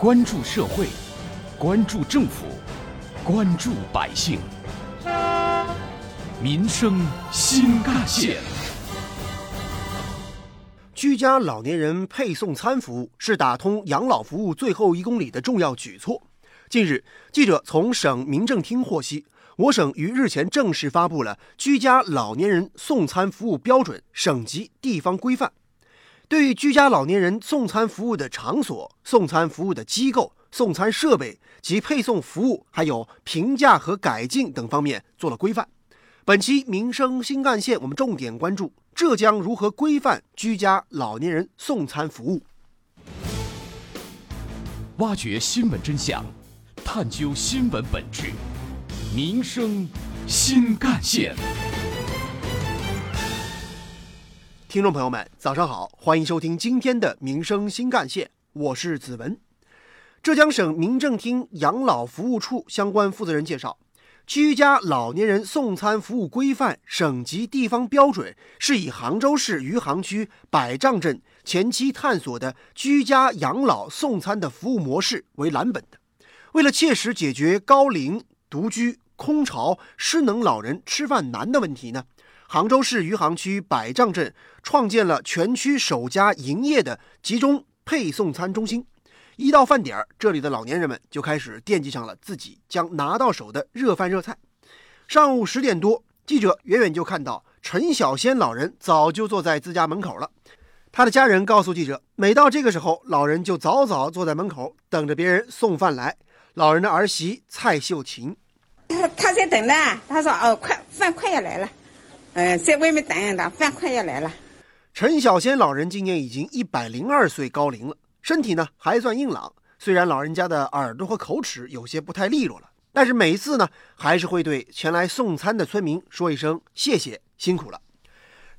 关注社会，关注政府，关注百姓，民生新干线。居家老年人配送餐服务是打通养老服务最后一公里的重要举措。近日，记者从省民政厅获悉，我省于日前正式发布了《居家老年人送餐服务标准（省级地方规范）》。对于居家老年人送餐服务的场所、送餐服务的机构、送餐设备及配送服务，还有评价和改进等方面做了规范。本期民生新干线，我们重点关注浙江如何规范居家老年人送餐服务，挖掘新闻真相，探究新闻本质，民生新干线。听众朋友们，早上好，欢迎收听今天的民生新干线，我是子文。浙江省民政厅养老服务处相关负责人介绍，居家老年人送餐服务规范省级地方标准是以杭州市余杭区百丈镇前期探索的居家养老送餐的服务模式为蓝本的。为了切实解决高龄、独居、空巢、失能老人吃饭难的问题呢？杭州市余杭区百丈镇创建了全区首家营业的集中配送餐中心。一到饭点儿，这里的老年人们就开始惦记上了自己将拿到手的热饭热菜。上午十点多，记者远远就看到陈小仙老人早就坐在自家门口了。他的家人告诉记者，每到这个时候，老人就早早坐在门口等着别人送饭来。老人的儿媳蔡秀琴，他在等呢。他说：“哦，快饭快要来了。”呃，在外面等一等，饭快要来了。陈小仙老人今年已经一百零二岁高龄了，身体呢还算硬朗。虽然老人家的耳朵和口齿有些不太利落了，但是每一次呢还是会对前来送餐的村民说一声谢谢，辛苦了。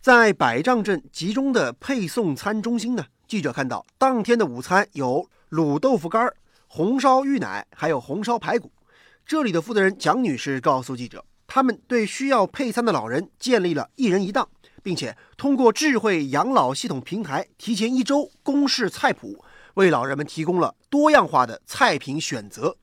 在百丈镇集中的配送餐中心呢，记者看到当天的午餐有卤豆腐干、红烧芋奶，还有红烧排骨。这里的负责人蒋女士告诉记者。他们对需要配餐的老人建立了一人一档，并且通过智慧养老系统平台，提前一周公示菜谱，为老人们提供了多样化的菜品选择。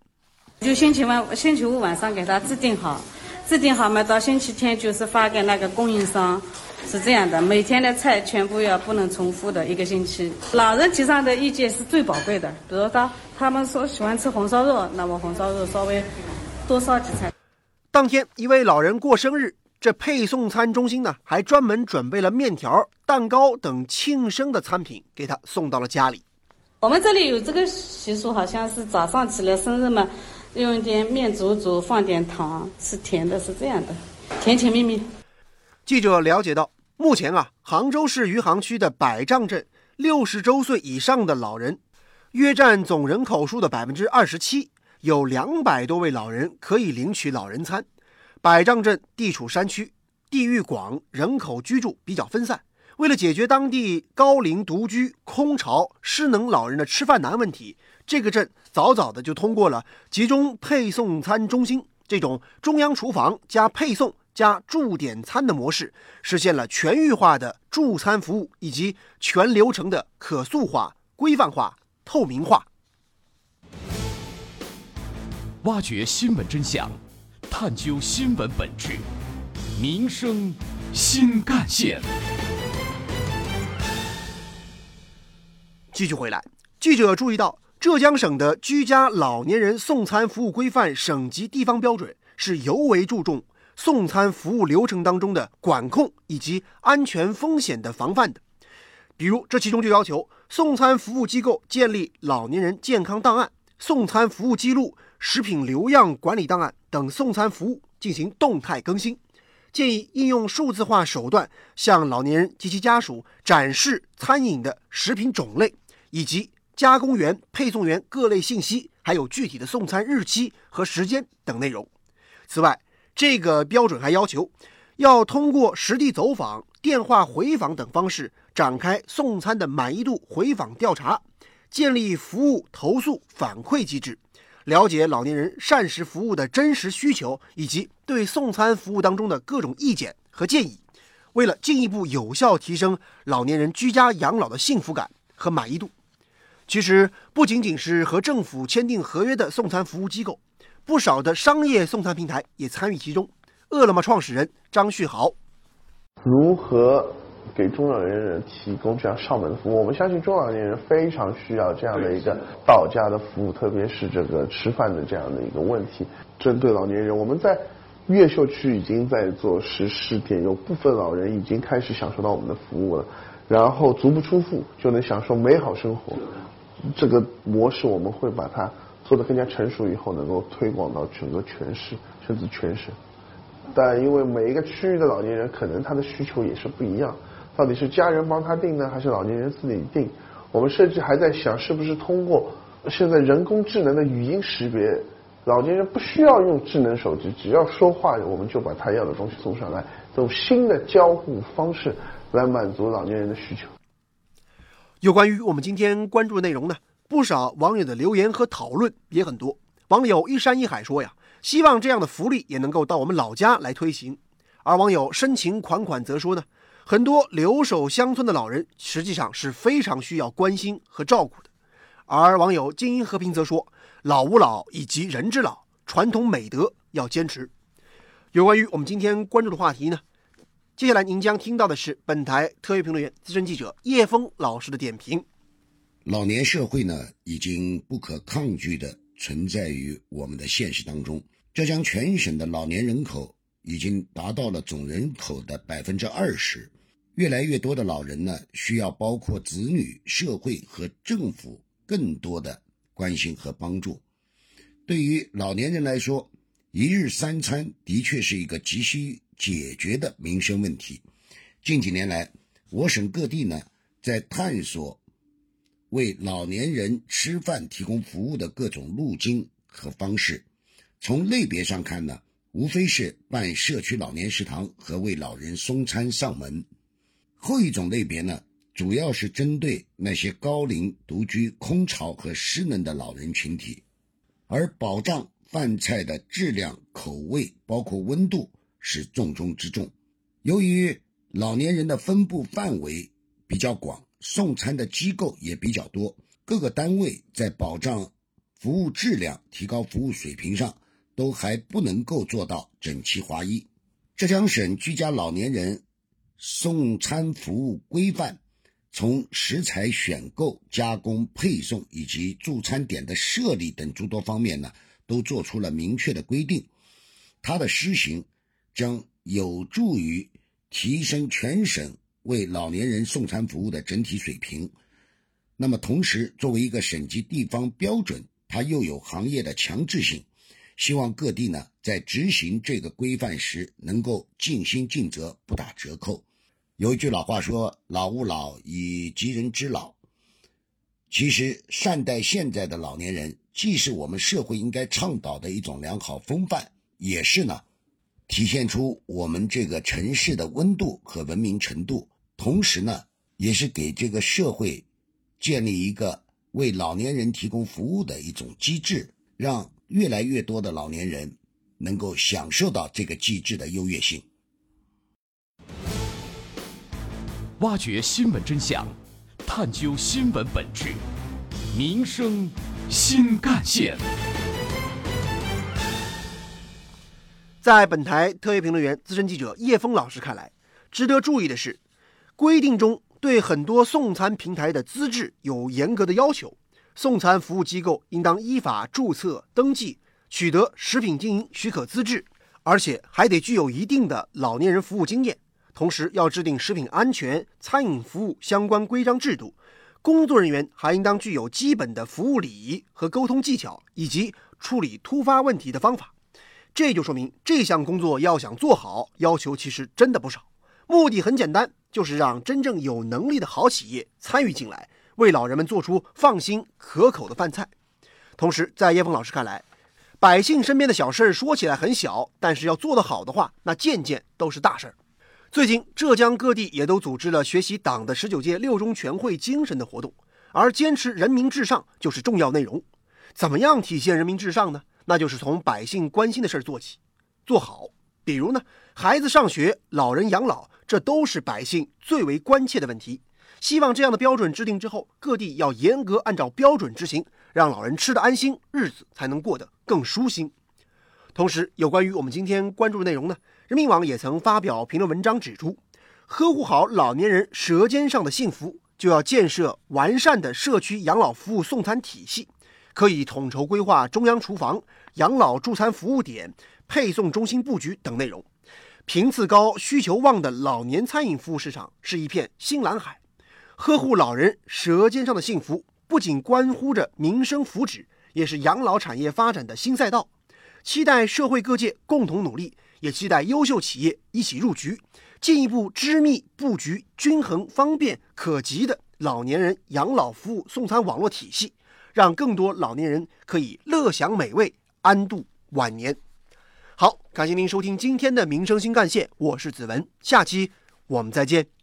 就星期晚、星期五晚上给他制定好，制定好嘛，到星期天就是发给那个供应商，是这样的。每天的菜全部要不能重复的，一个星期。老人提上的意见是最宝贵的，比如说他们说喜欢吃红烧肉，那么红烧肉稍微多烧几菜。当天，一位老人过生日，这配送餐中心呢，还专门准备了面条、蛋糕等庆生的餐品给他送到了家里。我们这里有这个习俗，好像是早上起来生日嘛，用一点面煮煮，放点糖，是甜的，是这样的，甜甜蜜蜜。记者了解到，目前啊，杭州市余杭区的百丈镇，六十周岁以上的老人，约占总人口数的百分之二十七。有两百多位老人可以领取老人餐。百丈镇地处山区，地域广，人口居住比较分散。为了解决当地高龄独居、空巢、失能老人的吃饭难问题，这个镇早早的就通过了集中配送餐中心这种中央厨房加配送加驻点餐的模式，实现了全域化的助餐服务以及全流程的可塑化、规范化、透明化。挖掘新闻真相，探究新闻本质，民生新干线。继续回来，记者注意到，浙江省的居家老年人送餐服务规范省级地方标准是尤为注重送餐服务流程当中的管控以及安全风险的防范的。比如，这其中就要求送餐服务机构建立老年人健康档案、送餐服务记录。食品流样管理档案等送餐服务进行动态更新，建议应用数字化手段向老年人及其家属展示餐饮的食品种类以及加工员、配送员各类信息，还有具体的送餐日期和时间等内容。此外，这个标准还要求要通过实地走访、电话回访等方式展开送餐的满意度回访调查，建立服务投诉反馈机制。了解老年人膳食服务的真实需求，以及对送餐服务当中的各种意见和建议，为了进一步有效提升老年人居家养老的幸福感和满意度，其实不仅仅是和政府签订合约的送餐服务机构，不少的商业送餐平台也参与其中。饿了么创始人张旭豪，如何给中老年人提供这样上门的服务？我们相信中老年人非常需要这样的一个到家的服务，特别是这个吃饭的这样的一个问题。针对老年人，我们在越秀区已经在做实施点，有部分老人已经开始享受到我们的服务了，然后足不出户就能享受美好生活。这个模式我们会把它做得更加成熟，以后能够推广到整个全市甚至全省。但因为每一个区域的老年人可能他的需求也是不一样，到底是家人帮他订呢，还是老年人自己订？我们甚至还在想，是不是通过现在人工智能的语音识别，老年人不需要用智能手机，只要说话，我们就把他要的东西送上来，这种新的交互方式来满足老年人的需求。有关于我们今天关注的内容呢，不少网友的留言和讨论也很多。网友一山一海说呀，希望这样的福利也能够到我们老家来推行。而网友深情款款则说呢，很多留守乡村的老人实际上是非常需要关心和照顾的。而网友精英和平则说，老吾老以及人之老，传统美德要坚持。有关于我们今天关注的话题呢？接下来您将听到的是本台特约评论员、资深记者叶峰老师的点评。老年社会呢，已经不可抗拒的存在于我们的现实当中。浙江全省的老年人口已经达到了总人口的百分之二十，越来越多的老人呢，需要包括子女、社会和政府更多的关心和帮助。对于老年人来说，一日三餐的确是一个急需。解决的民生问题。近几年来，我省各地呢在探索为老年人吃饭提供服务的各种路径和方式。从类别上看呢，无非是办社区老年食堂和为老人送餐上门。后一种类别呢，主要是针对那些高龄独居、空巢和失能的老人群体，而保障饭菜的质量、口味，包括温度。是重中之重。由于老年人的分布范围比较广，送餐的机构也比较多，各个单位在保障服务质量、提高服务水平上都还不能够做到整齐划一。浙江省居家老年人送餐服务规范从食材选购、加工、配送以及助餐点的设立等诸多方面呢，都做出了明确的规定。它的施行。将有助于提升全省为老年人送餐服务的整体水平。那么，同时作为一个省级地方标准，它又有行业的强制性。希望各地呢在执行这个规范时，能够尽心尽责，不打折扣。有一句老话说：“老吾老以及人之老。”其实，善待现在的老年人，既是我们社会应该倡导的一种良好风范，也是呢。体现出我们这个城市的温度和文明程度，同时呢，也是给这个社会建立一个为老年人提供服务的一种机制，让越来越多的老年人能够享受到这个机制的优越性。挖掘新闻真相，探究新闻本质，民生新干线。在本台特约评论员、资深记者叶峰老师看来，值得注意的是，规定中对很多送餐平台的资质有严格的要求。送餐服务机构应当依法注册登记，取得食品经营许可资质，而且还得具有一定的老年人服务经验。同时，要制定食品安全、餐饮服务相关规章制度。工作人员还应当具有基本的服务礼仪和沟通技巧，以及处理突发问题的方法。这就说明这项工作要想做好，要求其实真的不少。目的很简单，就是让真正有能力的好企业参与进来，为老人们做出放心可口的饭菜。同时，在叶峰老师看来，百姓身边的小事儿说起来很小，但是要做得好的话，那件件都是大事儿。最近，浙江各地也都组织了学习党的十九届六中全会精神的活动，而坚持人民至上就是重要内容。怎么样体现人民至上呢？那就是从百姓关心的事儿做起，做好。比如呢，孩子上学、老人养老，这都是百姓最为关切的问题。希望这样的标准制定之后，各地要严格按照标准执行，让老人吃得安心，日子才能过得更舒心。同时，有关于我们今天关注的内容呢，人民网也曾发表评论文章指出，呵护好老年人舌尖上的幸福，就要建设完善的社区养老服务送餐体系，可以统筹规划中央厨房、养老助餐服务点、配送中心布局等内容。频次高、需求旺的老年餐饮服务市场是一片新蓝海。呵护老人舌尖上的幸福，不仅关乎着民生福祉，也是养老产业发展的新赛道。期待社会各界共同努力，也期待优秀企业一起入局，进一步织密布局均衡、方便、可及的老年人养老服务送餐网络体系，让更多老年人可以乐享美味、安度晚年。好，感谢您收听今天的民生新干线，我是子文，下期我们再见。